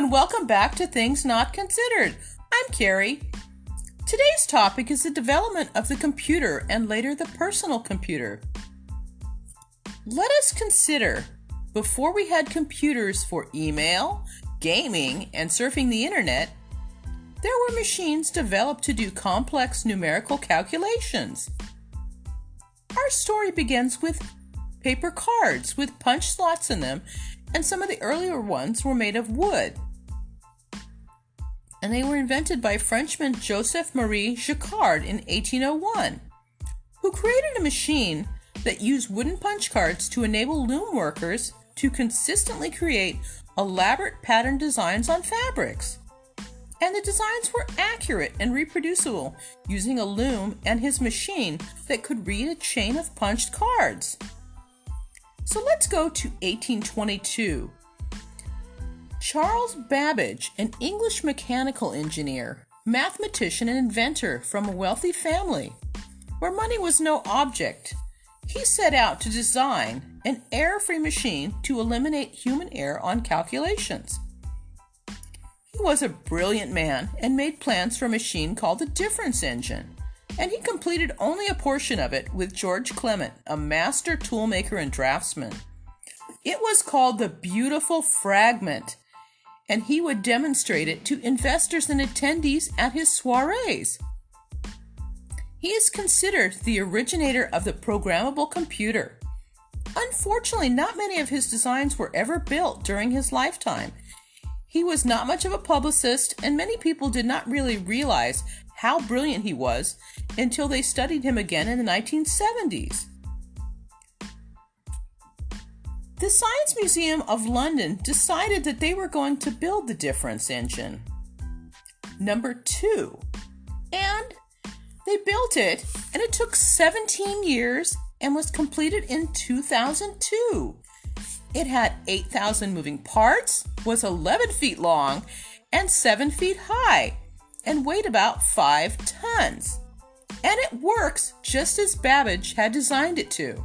and welcome back to Things Not Considered. I'm Kerri. Today's topic is the development of the computer and later the personal computer. Let us consider before we had computers for email, gaming, and surfing the internet, there were machines developed to do complex numerical calculations. Our story begins with paper cards with punch slots in them and some of the earlier ones were made of wood. And they were invented by Frenchman Joseph Marie Jacquard in 1801, who created a machine that used wooden punch cards to enable loom workers to consistently create elaborate pattern designs on fabrics. And the designs were accurate and reproducible using a loom and his machine that could read a chain of punched cards. So let's go to 1822. Charles Babbage, an English mechanical engineer, mathematician, and inventor from a wealthy family, where money was no object, he set out to design an error free machine to eliminate human error on calculations. He was a brilliant man and made plans for a machine called the difference engine and he completed only a portion of it with George Clement, a master toolmaker and draftsman. It was called the Beautiful Fragment, and he would demonstrate it to investors and attendees at his soirees. He is considered the originator of the programmable computer. Unfortunately, not many of his designs were ever built during his lifetime. He was not much of a publicist, and many people did not really realize how brilliant he was until they studied him again in the 1970s. The Science Museum of London decided that they were going to build the difference engine. Number two. And they built it, and it took 17 years and was completed in 2002. It had 8,000 moving parts, was 11 feet long, and 7 feet high, and weighed about 5 tons. And it works just as Babbage had designed it to.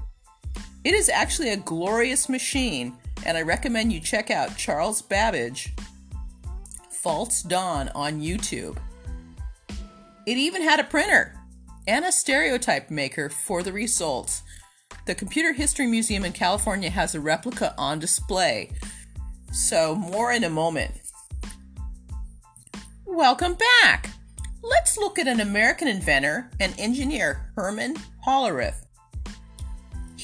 It is actually a glorious machine, and I recommend you check out Charles Babbage False Dawn on YouTube. It even had a printer and a stereotype maker for the results. The Computer History Museum in California has a replica on display. So, more in a moment. Welcome back! Let's look at an American inventor and engineer, Herman Hollerith.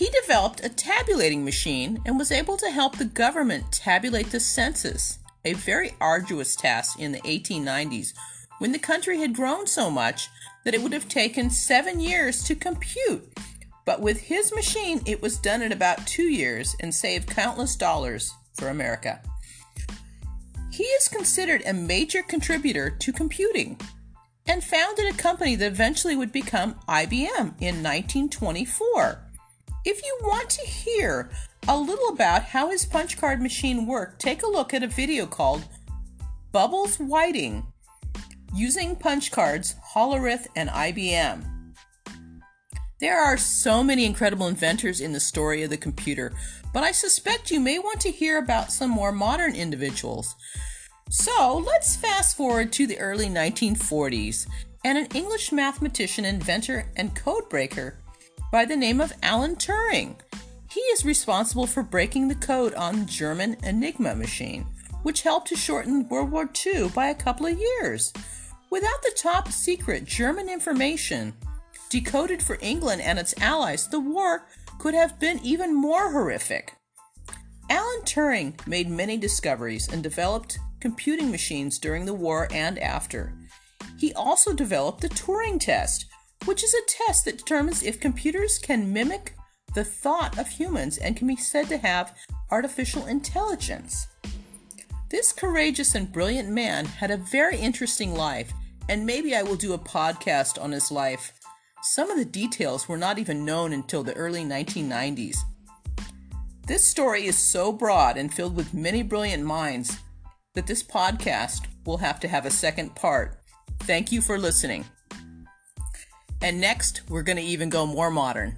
He developed a tabulating machine and was able to help the government tabulate the census, a very arduous task in the 1890s when the country had grown so much that it would have taken seven years to compute. But with his machine, it was done in about two years and saved countless dollars for America. He is considered a major contributor to computing and founded a company that eventually would become IBM in 1924. If you want to hear a little about how his punch card machine worked, take a look at a video called Bubble Sorting Using Punch Cards, Hollerith, and IBM. There are so many incredible inventors in the story of the computer, but I suspect you may want to hear about some more modern individuals. So let's fast forward to the early 1940s and an English mathematician, inventor, and codebreaker by the name of Alan Turing. He is responsible for breaking the code on the German Enigma machine, which helped to shorten World War II by a couple of years. Without the top secret German information decoded for England and its allies, the war could have been even more horrific. Alan Turing made many discoveries and developed computing machines during the war and after. He also developed the Turing test, which is a test that determines if computers can mimic the thought of humans and can be said to have artificial intelligence. This courageous and brilliant man had a very interesting life, and maybe I will do a podcast on his life some of the details were not even known until the early 1990s. This story is so broad and filled with many brilliant minds that this podcast will have to have a second part. Thank you for listening. And next, we're going to even go more modern.